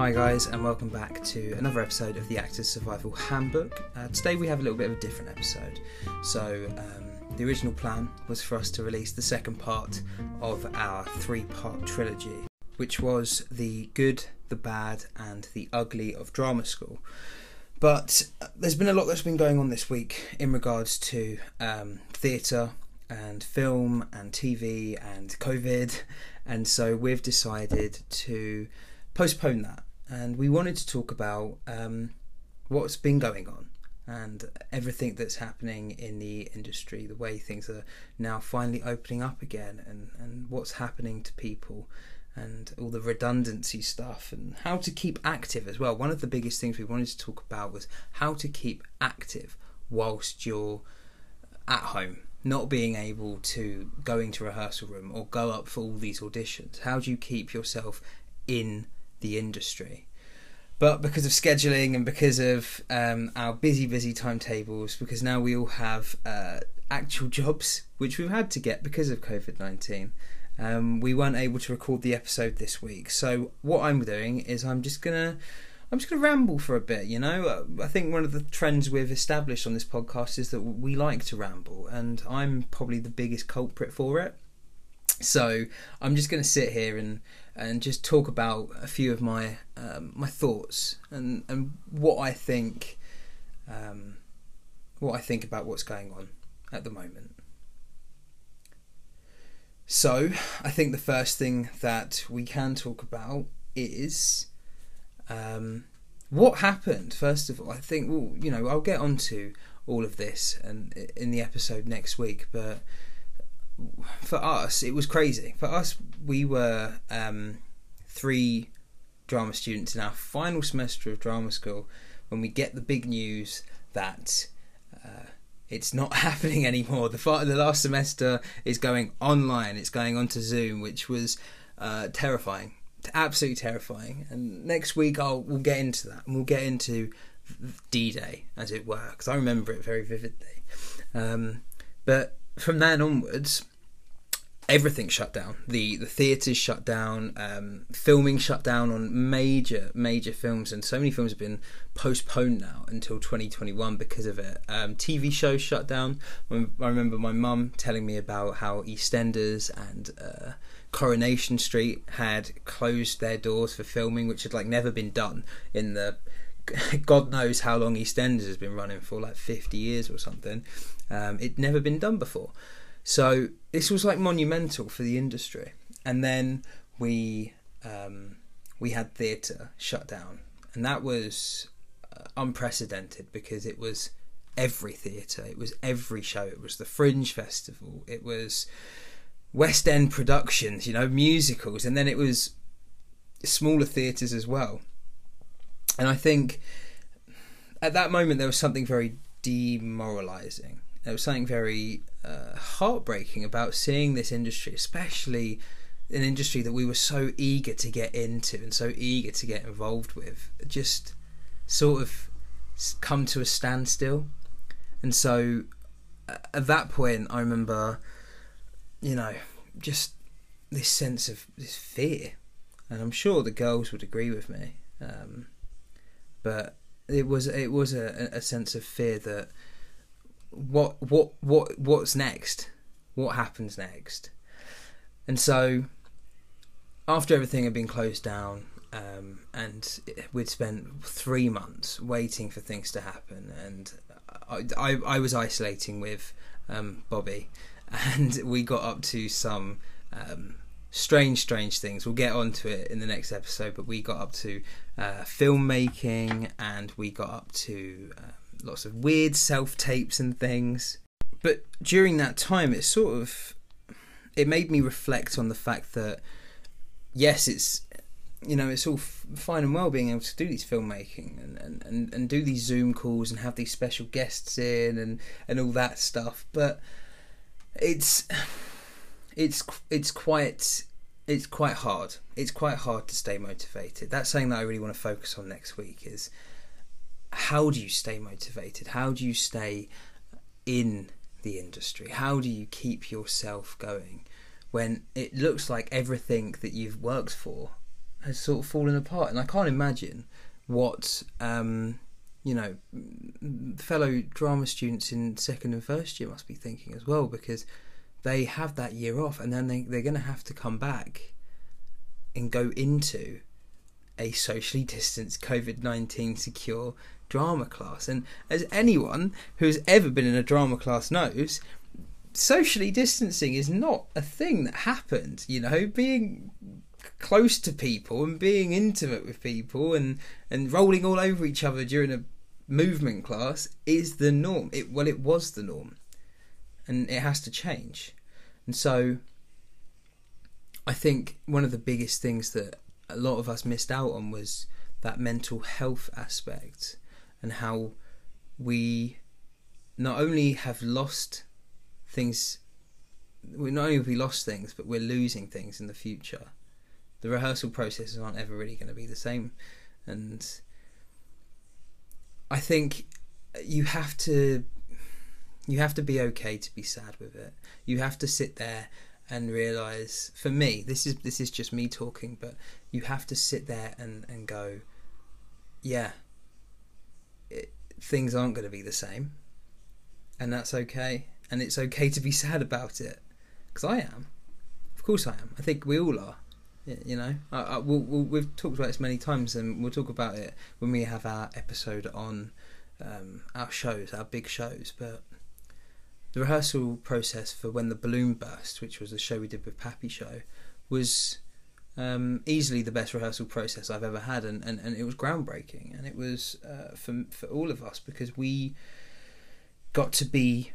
Hi, guys, and welcome back to another episode of the Actors Survival Handbook. Uh, today, we have a little bit of a different episode. So, um, the original plan was for us to release the second part of our three part trilogy, which was the good, the bad, and the ugly of drama school. But uh, there's been a lot that's been going on this week in regards to um, theatre and film and TV and COVID, and so we've decided to postpone that. And we wanted to talk about um, what's been going on and everything that's happening in the industry, the way things are now finally opening up again, and, and what's happening to people, and all the redundancy stuff, and how to keep active as well. One of the biggest things we wanted to talk about was how to keep active whilst you're at home not being able to go into rehearsal room or go up for all these auditions how do you keep yourself in the industry but because of scheduling and because of um, our busy busy timetables because now we all have uh, actual jobs which we've had to get because of covid-19 um, we weren't able to record the episode this week so what i'm doing is i'm just gonna I'm just going to ramble for a bit, you know. I think one of the trends we've established on this podcast is that we like to ramble, and I'm probably the biggest culprit for it. So I'm just going to sit here and and just talk about a few of my um, my thoughts and and what I think um, what I think about what's going on at the moment. So I think the first thing that we can talk about is um, what happened. First of all, I think well, you know, I'll get onto all of this and in the episode next week, but for us, it was crazy. For us, we were um, three drama students in our final semester of drama school when we get the big news that uh, it's not happening anymore. The the last semester is going online. It's going onto Zoom, which was uh, terrifying, absolutely terrifying. And next week, I'll we'll get into that, and we'll get into D Day, as it were, because I remember it very vividly. Um, but from then onwards, everything shut down. The the theatres shut down. Um, filming shut down on major major films, and so many films have been postponed now until 2021 because of it. Um, TV shows shut down. I remember my mum telling me about how EastEnders and uh, Coronation Street had closed their doors for filming, which had like never been done in the God knows how long EastEnders has been running for, like 50 years or something. Um, it'd never been done before. So this was like monumental for the industry. And then we um, we had theatre shut down, and that was uh, unprecedented because it was every theatre, it was every show, it was the Fringe Festival, it was West End productions, you know, musicals, and then it was smaller theatres as well. And I think at that moment there was something very demoralising. There was something very uh, heartbreaking about seeing this industry, especially an industry that we were so eager to get into and so eager to get involved with, just sort of come to a standstill. And so at that point, I remember, you know, just this sense of this fear. And I'm sure the girls would agree with me. Um, but it was it was a, a sense of fear that what what what what's next? What happens next? And so, after everything had been closed down, um, and we'd spent three months waiting for things to happen, and I, I, I was isolating with um, Bobby, and we got up to some um, strange, strange things. We'll get onto it in the next episode, but we got up to uh, filmmaking, and we got up to uh, lots of weird self tapes and things. But during that time, it sort of it made me reflect on the fact that yes, it's you know it's all f- fine and well being able to do these filmmaking and, and, and, and do these Zoom calls and have these special guests in and and all that stuff, but it's it's it's quite it's quite hard. It's quite hard to stay motivated. That's something that I really want to focus on next week. Is how do you stay motivated? How do you stay in the industry? How do you keep yourself going when it looks like everything that you've worked for has sort of fallen apart, and I can't imagine what um, you know fellow drama students in second and first year must be thinking as well because they have that year off and then they, they're going to have to come back and go into a socially distanced COVID 19 secure drama class. And as anyone who's ever been in a drama class knows, socially distancing is not a thing that happened. You know, being close to people and being intimate with people and, and rolling all over each other during a movement class is the norm. It well, it was the norm, and it has to change. And so, I think one of the biggest things that a lot of us missed out on was that mental health aspect and how we not only have lost things we not only have we lost things but we're losing things in the future. The rehearsal processes aren't ever really going to be the same. And i think you have to you have to be okay to be sad with it. You have to sit there and realize for me this is this is just me talking but you have to sit there and and go yeah things aren't going to be the same. And that's okay. And it's okay to be sad about it. Because i am. Of course i am. I think we all are you know? I, I, we'll, we'll, we've talked about this many times and we'll talk about it when we have our episode on um, our shows our big shows. But the rehearsal process for when the balloon burst, which was the show we did with Pappy Show, was um, easily the best rehearsal process I've ever had, and, and, and it was groundbreaking, and it was uh, for for all of us because we got to be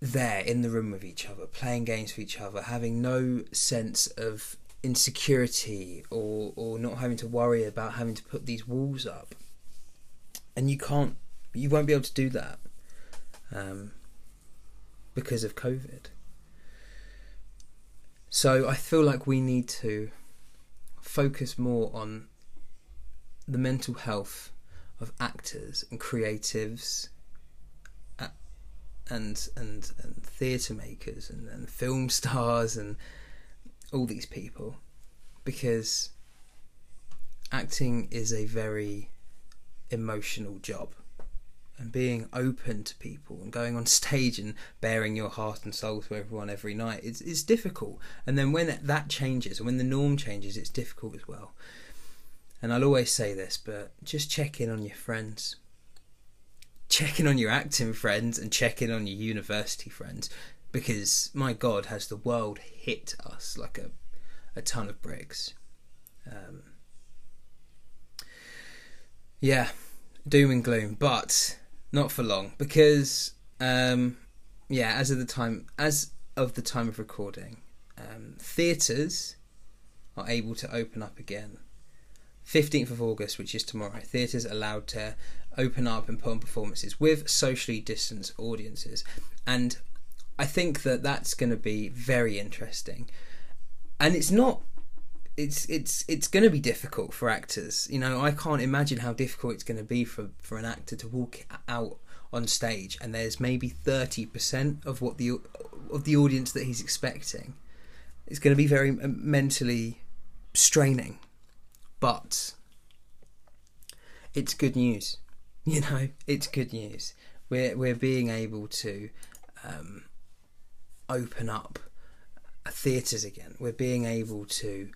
there in the room with each other, playing games with each other, having no sense of insecurity or or not having to worry about having to put these walls up, and you can't, you won't be able to do that. Um, because of COVID. So I feel like we need to focus more on the mental health of actors and creatives uh, and and and theatre makers and, and film stars and all these people. Because acting is a very emotional job and being open to people and going on stage and bearing your heart and soul to everyone every night it's, it's difficult. And then when that changes and when the norm changes it's difficult as well. And i'll always say this but just check in on your friends check in on your acting friends and check in on your university friends because my god has the world hit us like a, a ton of bricks. Um, yeah doom and gloom. But not for long because um, yeah, as of the time as of the time of recording, um, theatres are able to open up again. 15th of August, which is tomorrow, theatres allowed to open up and put on performances with socially distanced audiences. And I think that that's going to be very interesting. And it's not it's it's it's going to be difficult for actors. You know, I can't imagine how difficult it's going to be for for an actor to walk out on stage and there's maybe 30% of what the of the audience that he's expecting. It's going to be very mentally straining. But it's good news. You know, it's good news. We're we're being able to um, open up theatres again. We're being able to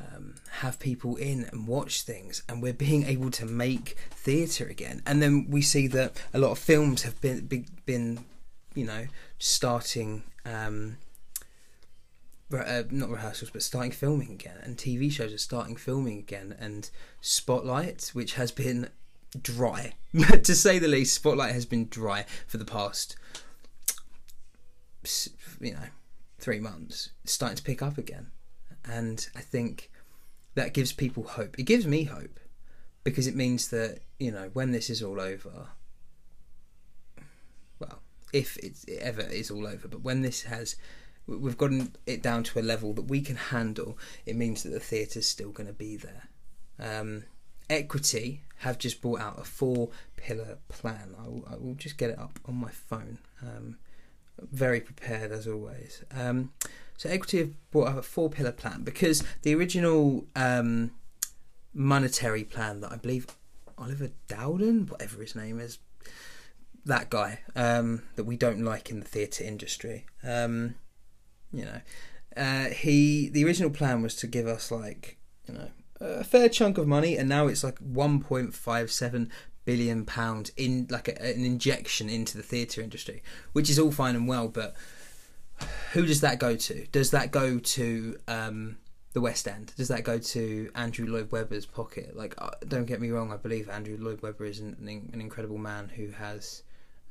um, have people in and watch things, and we're being able to make theatre again. And then we see that a lot of films have been been, you know, starting. Um, uh, not rehearsals, but starting filming again, and TV shows are starting filming again. And Spotlight, which has been dry, to say the least, Spotlight has been dry for the past, you know, three months. Starting to pick up again and I think that gives people hope. It gives me hope because it means that you know when this is all over. Well, if it ever is all over, but when this has, we've gotten it down to a level that we can handle. It means that the theatre's still going to be there. Um, Equity have just brought out a four pillar plan. I will, I will, just get it up on my phone. Um, very prepared as always. Um, so Equity have brought up a four pillar plan because the original um, monetary plan that I believe Oliver Dowden, whatever his name is, that guy um, that we don't like in the theatre industry. Um, you know, uh, he the original plan was to give us like you know a fair chunk of money, and now it's like one point five seven billion pounds in like a, an injection into the theatre industry, which is all fine and well, but who does that go to? Does that go to um, the West End? Does that go to Andrew Lloyd Webber's pocket? Like, uh, don't get me wrong, I believe Andrew Lloyd Webber is an, an incredible man who has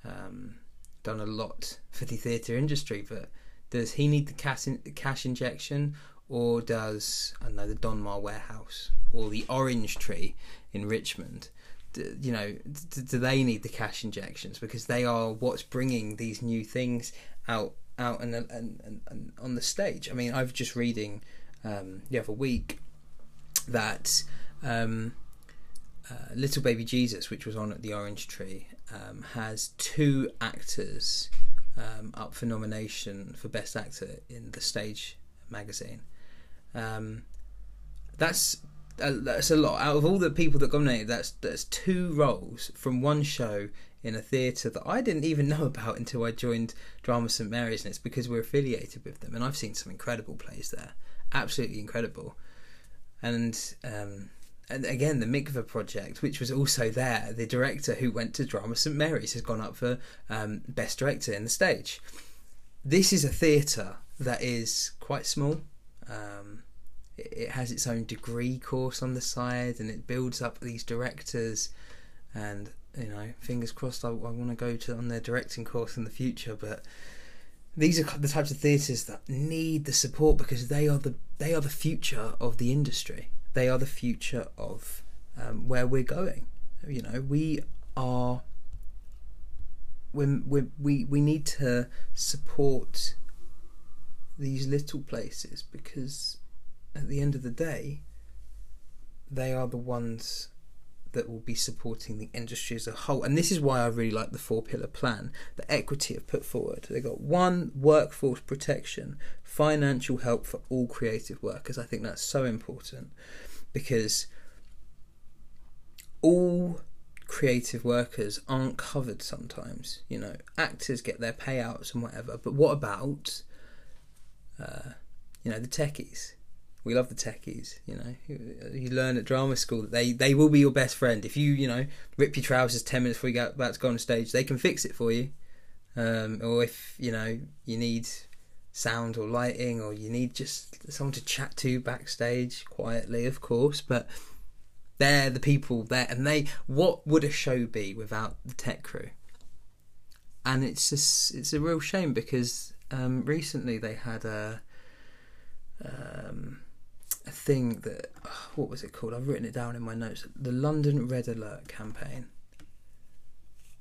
um, done a lot for the theatre industry, but does he need the cash, in, cash injection, or does I don't know the Donmar warehouse or the Orange Tree in Richmond? You know, do they need the cash injections because they are what's bringing these new things out out and, and, and, and on the stage? I mean, I've just reading um, the other week that um, uh, Little Baby Jesus, which was on at the Orange Tree, um, has two actors um, up for nomination for Best Actor in the Stage magazine. Um, that's uh, that's a lot. Out of all the people that nominated, that's that's two roles from one show in a theatre that I didn't even know about until I joined Drama St Mary's, and it's because we're affiliated with them, and I've seen some incredible plays there, absolutely incredible, and um, and again the Mikvah project, which was also there, the director who went to Drama St Mary's has gone up for um, best director in the stage. This is a theatre that is quite small. Um, it, it, has its own degree course on the side, and it builds up these directors. And you know, fingers crossed, I, I want to go to on their directing course in the future. But these are the types of theatres that need the support because they are the they are the future of the industry they are the future of um, where we're going. You know, we are. We we we need to support these little places because at the end of the day, they are the ones that will be supporting the industry as a whole. And this is why I really like the four pillar plan that Equity have put forward. They've got one workforce protection, financial help for all creative workers. I think that's so important because all creative workers aren't covered sometimes. You know, actors get their payouts and whatever, but what about, uh, you know, the techies? We love the techies. You know, you, learn at drama school that they they will be your best friend. If you you know rip your trousers ten minutes before you get about to go on stage, they can fix it for you. Um, or if you know you need sound or lighting, or you need just someone to chat to backstage quietly, of course. But they're the people there, and they. What would a show be without the tech crew? And it's just it's a real shame because um, recently they had a um, thing that what was it called? I've written it down in my notes. The London Red Alert campaign.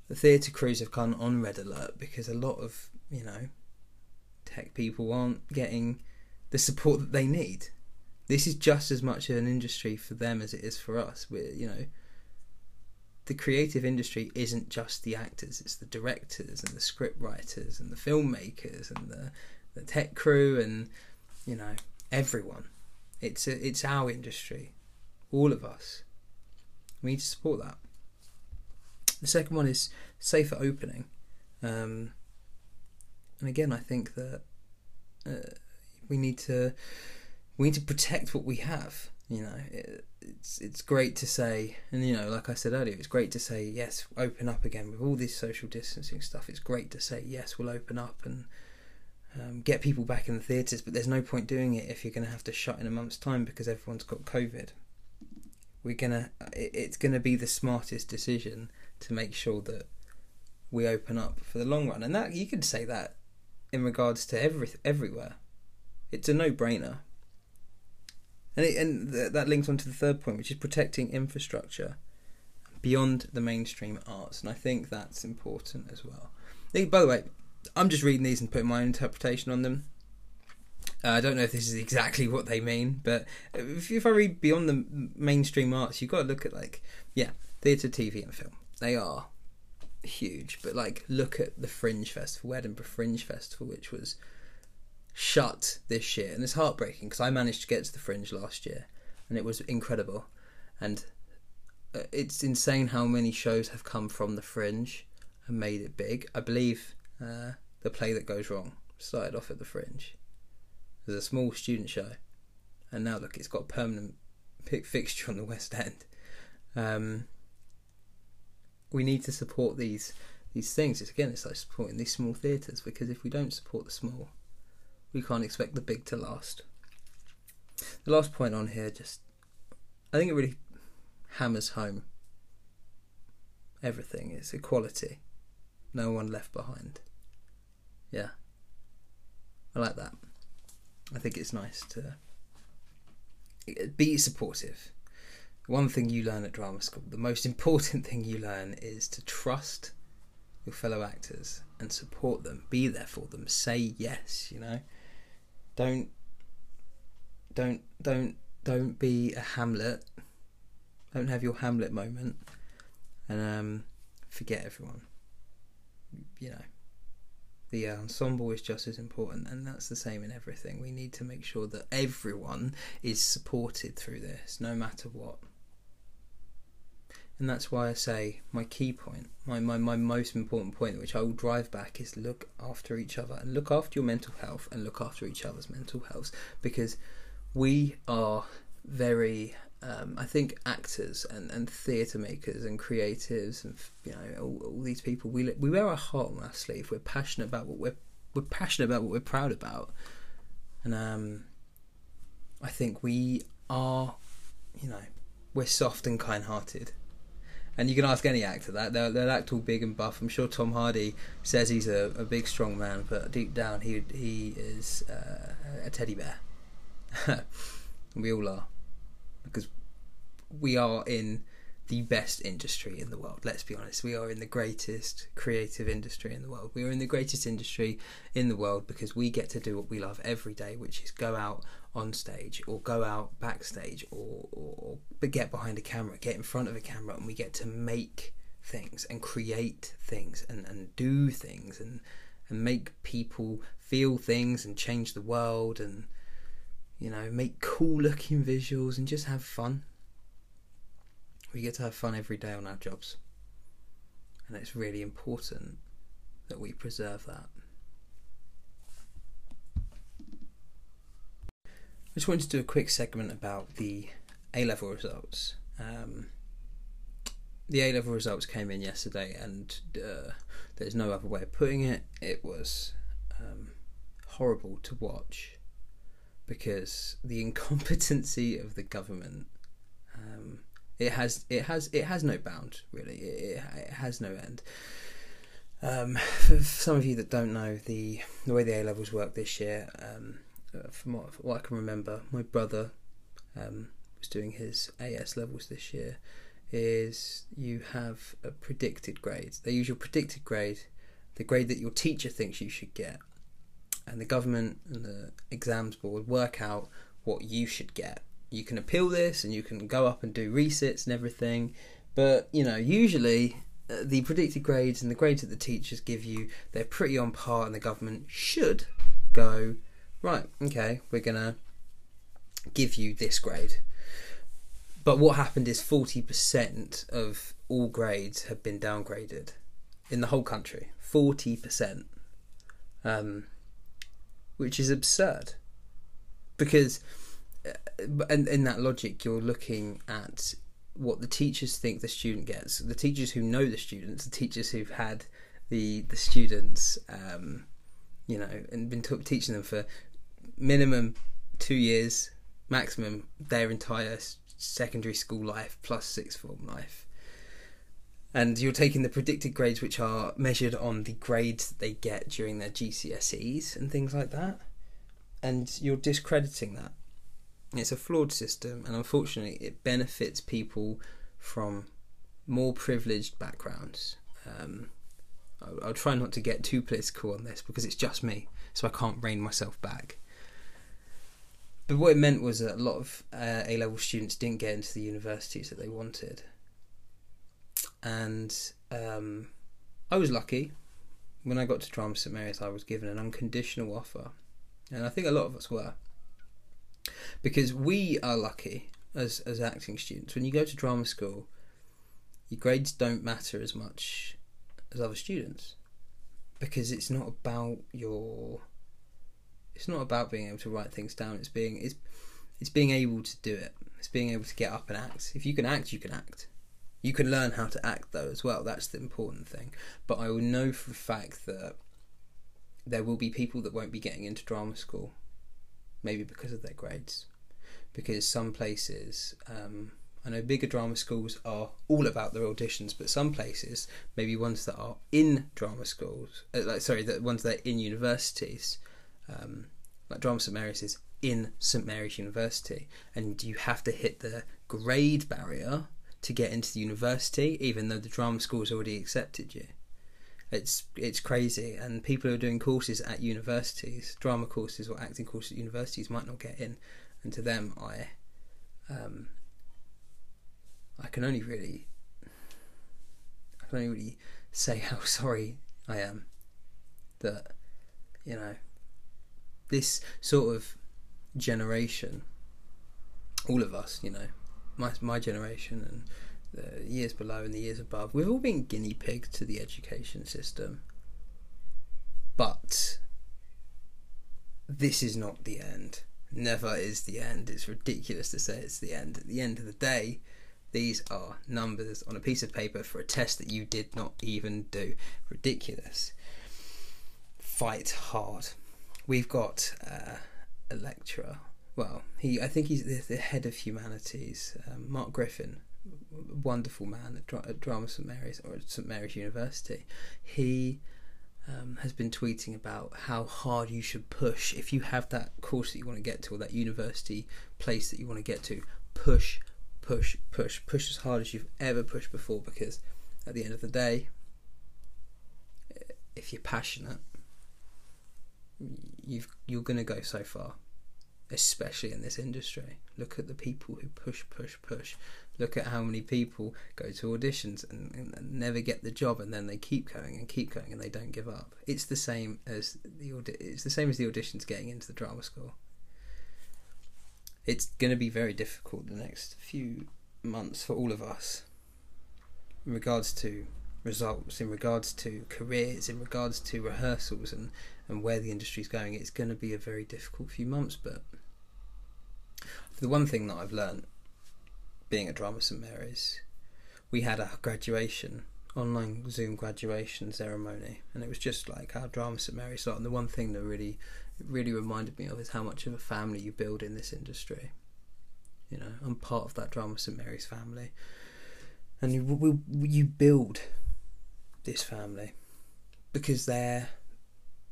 The theatre crews have gone on red alert because a lot of you know tech people aren't getting the support that they need. This is just as much an industry for them as it is for us. We're, you know, the creative industry isn't just the actors; it's the directors and the script writers and the filmmakers and the the tech crew and you know everyone. It's a, it's our industry, all of us. We need to support that. The second one is safer opening. Um, and again, I think that uh, we need to we need to protect what we have. You know, it, it's it's great to say, and you know, like I said earlier, it's great to say yes, open up again with all this social distancing stuff. It's great to say yes, we'll open up and um, get people back in the theatres, but there's no point doing it if you're going to have to shut in a month's time because everyone's got COVID. We're gonna, it's going to be the smartest decision to make sure that we open up for the long run, and that you could say that in regards to every everywhere. It's a no-brainer. And it, and th- that links on to the third point, which is protecting infrastructure beyond the mainstream arts, and I think that's important as well. By the way, I'm just reading these and putting my own interpretation on them. Uh, I don't know if this is exactly what they mean, but if, if I read beyond the mainstream arts, you've got to look at like, yeah, theatre, TV, and film. They are huge, but like look at the Fringe Festival, Edinburgh Fringe Festival, which was shut this year, and it's heartbreaking because I managed to get to the Fringe last year, and it was incredible, and uh, it's insane how many shows have come from the Fringe and made it big. I believe uh, the play that goes wrong started off at the Fringe. There's a small student show, and now look, it's got a permanent fixture on the West End. Um, we need to support these these things. It's again, it's like supporting these small theatres because if we don't support the small, we can't expect the big to last. The last point on here, just I think it really hammers home everything. It's equality, no one left behind. Yeah, I like that. I think it's nice to be supportive one thing you learn at drama school, the most important thing you learn is to trust your fellow actors and support them, be there for them, say yes, you know. Don't don't don't don't be a Hamlet. Don't have your Hamlet moment and um, forget everyone. You know. The ensemble is just as important, and that's the same in everything. We need to make sure that everyone is supported through this, no matter what. And that's why I say my key point, my, my, my most important point, which I will drive back, is look after each other and look after your mental health and look after each other's mental health because we are very, um, I think, actors and, and theatre makers and creatives and you know all, all these people. We we wear our heart on our sleeve. We're passionate about what we're we're passionate about what we're proud about, and um, I think we are, you know, we're soft and kind-hearted and you can ask any actor that they'll, they'll act all big and buff. I'm sure Tom Hardy says he's a, a big, strong man, but deep down he he is uh, a teddy bear. we all are, because we are in the best industry in the world. Let's be honest. We are in the greatest creative industry in the world. We are in the greatest industry in the world because we get to do what we love every day, which is go out on stage or go out backstage or, or, or get behind a camera, get in front of a camera, and we get to make things and create things and, and do things and and make people feel things and change the world and you know make cool looking visuals and just have fun we get to have fun every day on our jobs. And it's really important that we preserve that. I just wanted to do a quick segment about the A level results. Um, the A level results came in yesterday, and uh, there's no other way of putting it. It was um, horrible to watch because the incompetency of the government um, it has it has it has no bound really. It, it has no end. Um, for some of you that don't know the the way the A levels work this year, um, uh, from what, from what, I can remember, my brother um, was doing his AS levels this year. Is you have a predicted grade. They use your predicted grade, the grade that your teacher thinks you should get, and the government and the exams board work out what you should get you can appeal this and you can go up and do resits and everything. But you know, usually uh, the predicted grades and the grades that the teachers give you, they're pretty on par, and the government should go right. Okay, we're gonna give you this grade. But what happened is forty percent of all grades have been downgraded in the whole country. Forty percent, um, which is absurd, because and in that logic, you're looking at what the teachers think the student gets. The teachers who know the students, the teachers who've had the the students, um, you know, and been t- teaching them for minimum two years, maximum their entire secondary school life plus sixth form life. And you're taking the predicted grades, which are measured on the grades that they get during their GCSEs and things like that, and you're discrediting that it's a flawed system, and unfortunately, it benefits people from more privileged backgrounds. Um, I'll, I'll, try not to get too political on this because it's just me, so I can't rein myself back. But what it meant was that a lot of uh, A level students didn't get into the universities that they wanted. And um, I was lucky. When I got to Drama St Mary's, I was given an unconditional offer, and I think a lot of us were, because we are lucky as as acting students. When you go to drama school, your grades don't matter as much as other students, because it's not about your. It's not about being able to write things down. It's being it's it's being able to do it. It's being able to get up and act. If you can act, you can act. You can learn how to act though as well. That's the important thing. But I will know for a fact that there will be people that won't be getting into drama school, maybe because of their grades. Because some places, um, I know bigger drama schools are all about their auditions, but some places, maybe ones that are in drama schools, uh, like sorry, the ones that are in universities, um, like Drama St Mary's is in St Mary's University, and you have to hit the grade barrier to get into the university, even though the drama school's already accepted you. It's it's crazy, and people who are doing courses at universities, drama courses or acting courses at universities, might not get in, and to them, I, um, I can only really, I can only really say how sorry I am that, you know, this sort of generation, all of us, you know, my my generation and the years below and the years above, we've all been guinea pigs to the education system. But this is not the end. Never is the end. It's ridiculous to say it's the end. At the end of the day, these are numbers on a piece of paper for a test that you did not even do. Ridiculous. Fight hard. We've got uh, a lecturer. Well, he I think he's the, the head of humanities, um, Mark Griffin, wonderful man at, at Drama St Mary's or at St Mary's University. He um, has been tweeting about how hard you should push if you have that course that you want to get to or that university place that you want to get to. Push, push, push, push as hard as you've ever pushed before because at the end of the day, if you're passionate, you've you're gonna go so far, especially in this industry. Look at the people who push, push, push. Look at how many people go to auditions and, and, never get the job, and then they keep going and keep going, and they don't give up. It's the same as the It's the same as the auditions getting into the drama school. It's going to be very difficult the next few months for all of us, in regards to results, in regards to careers, in regards to rehearsals, and and where the industry's going. It's going to be a very difficult few months, but the one thing that I've learned being at Drama St Mary's, we had a graduation online Zoom graduation ceremony, and it was just like our Drama St Mary's started. And the one thing that really, really reminded me of is how much of a family you build in this industry. You know, I'm part of that Drama St Mary's family, and you you build this family because they're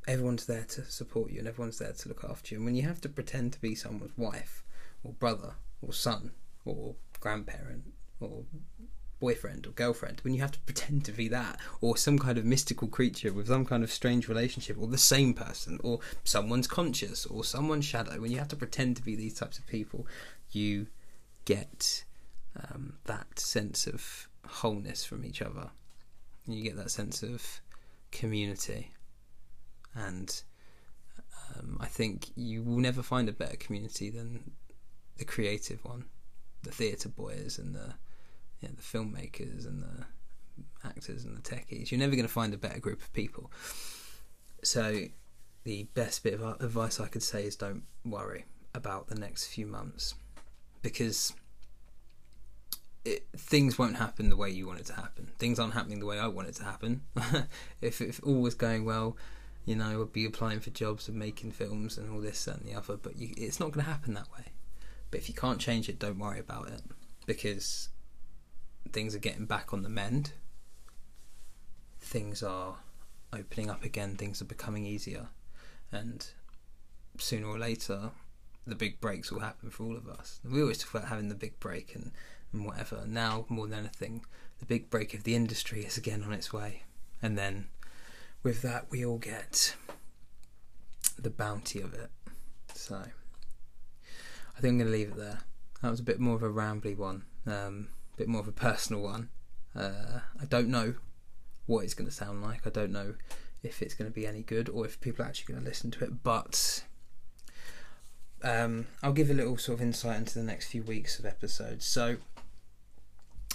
everyone's there to support you and everyone's there to look after you. And when you have to pretend to be someone's wife or brother or son or grandparent or boyfriend or girlfriend, when you have to pretend to be that or some kind of mystical creature with some kind of strange relationship or the same person or someone's conscious or someone's shadow, when you have to pretend to be these types of people, you get um, that sense of wholeness from each other. You get that sense of community and um, I think you will never find a better community than the creative one, the theatre boys and the you know, the filmmakers and the actors and the techies. You're never going to find a better group of people. So, the best bit of advice I could say is don't worry about the next few months because it, things won't happen the way you want it to happen. Things aren't happening the way I want it to happen. if, if all was going well, you know, I would be applying for jobs and making films and all this and the other, but you, it's not going to happen that way. But if you can't change it, don't worry about it because things are getting back on the mend. Things are opening up again, things are becoming easier, and sooner or later, the big breaks will happen for all of us. We always talk about having the big break and, and whatever. Now, more than anything, the big break of the industry is again on its way, and then with that, we all get the bounty of it. So, I think I'm going to leave it there. That was a bit more of a rambly one, um, a bit more of a personal one. Uh, I don't know what it's going to sound like. I don't know if it's going to be any good or if people are actually going to listen to it, but um, I'll give a little sort of insight into the next few weeks of episodes. So,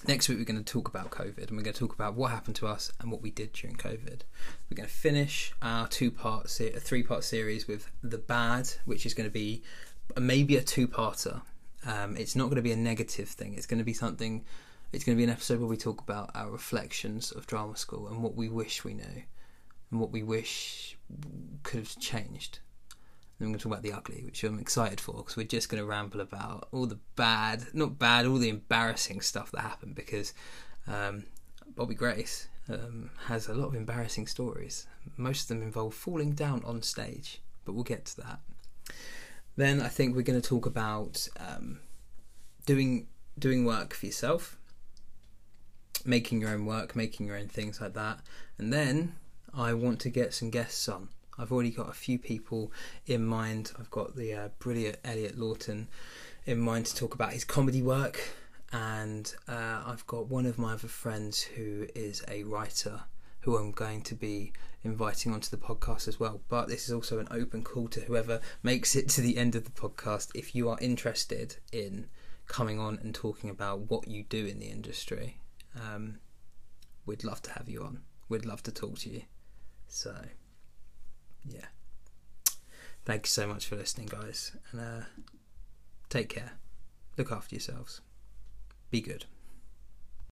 next week we're going to talk about COVID and we're going to talk about what happened to us and what we did during COVID. We're going to finish our two part, se- three part series with the bad, which is going to be maybe a two parter. Um, it's not going to be a negative thing. It's going to be something. It's going to be an episode where we talk about our reflections of drama school and what we wish we knew and what we wish could have changed. I'm going to talk about the ugly, which I'm excited for because we're just going to ramble about all the bad, not bad, all the embarrassing stuff that happened because um, Bobby Grace um, has a lot of embarrassing stories. Most of them involve falling down on stage, but we'll get to that. Then I think we're going to talk about um, doing doing work for yourself, making your own work, making your own things like that, and then I want to get some guests on. I've already got a few people in mind. I've got the uh, brilliant Elliot Lawton in mind to talk about his comedy work, and uh, I've got one of my other friends who is a writer who I'm going to be inviting onto the podcast as well. But this is also an open call to whoever makes it to the end of the podcast. If you are interested in coming on and talking about what you do in the industry, um, we'd love to have you on. We'd love to talk to you. So, yeah. Thank you so much for listening, guys. And uh, take care. Look after yourselves. Be good.